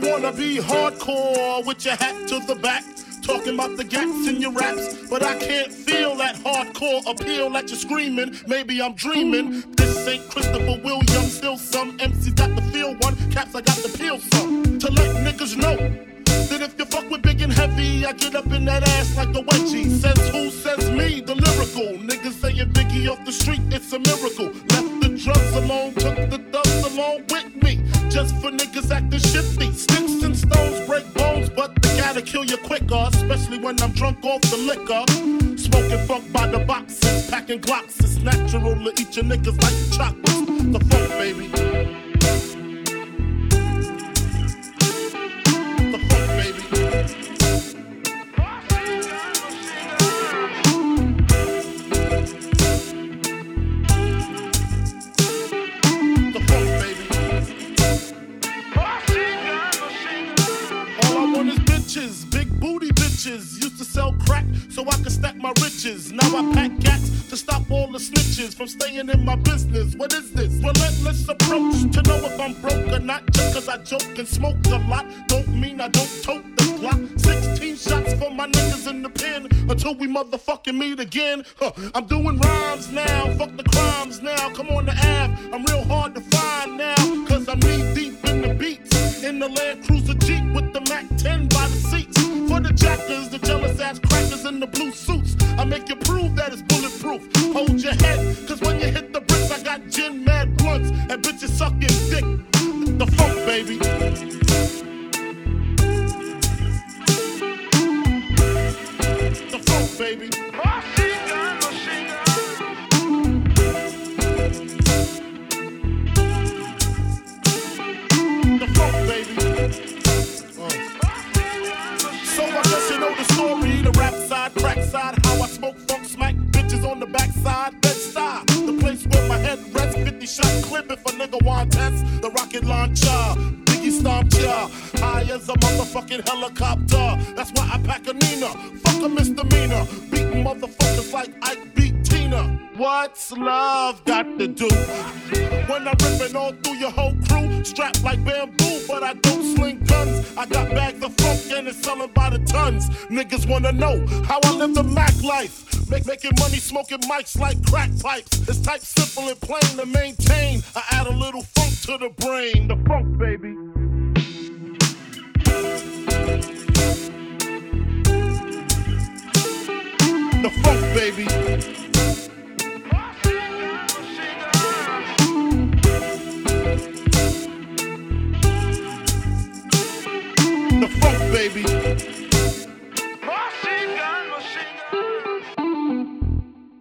you wanna be hardcore with your hat to the back. Talking about the gaps in your raps, but I can't feel that hardcore appeal that you're screaming. Maybe I'm dreaming. This ain't Christopher Williams, still some MCs got the feel one, caps I got the peel some. To let niggas know that if you fuck with big and heavy, I get up in that ass like a wedgie. Says who? Says me, the lyrical. Niggas saying Biggie off the street, it's a miracle. Left the drugs alone, took the thugs along with me. Just for niggas acting shifty. Sticks and stones break bones, but they gotta kill you quicker, especially when I'm drunk off the liquor. Smoking funk by the boxes, packing glocks. It's natural to eat your niggas like chocolates. The funk, baby. Bitches. Used to sell crack so I could stack my riches. Now I pack gats to stop all the snitches from staying in my business. What is this? Relentless approach to know if I'm broke or not. Just cause I joke and smoke a lot, don't mean I don't tote the Glock. 16 shots for my niggas in the pen until we motherfucking meet again. Huh, I'm doing rhymes now, fuck the crimes now. Come on the Ave, I'm real hard to find now. Cause I'm knee deep the blue suits. I make you prove that it's bulletproof. Hold your head, cause when you hit the bricks, I got gin mad blunts and bitches sucking dick. The funk, baby. Test. The rocket launcher, Biggie stomp ya, high as a motherfucking helicopter. That's why I pack a Nina, fuck a misdemeanor, beating motherfuckers like Ike What's love got to do? When I'm ripping all through your whole crew, strapped like bamboo, but I don't sling guns. I got bags of funk and it's selling by the tons. Niggas wanna know how I live the Mac life. Make, making money smoking mics like crack pipes. It's type simple and plain to maintain. I add a little funk to the brain. The funk, baby. The funk, baby. Baby.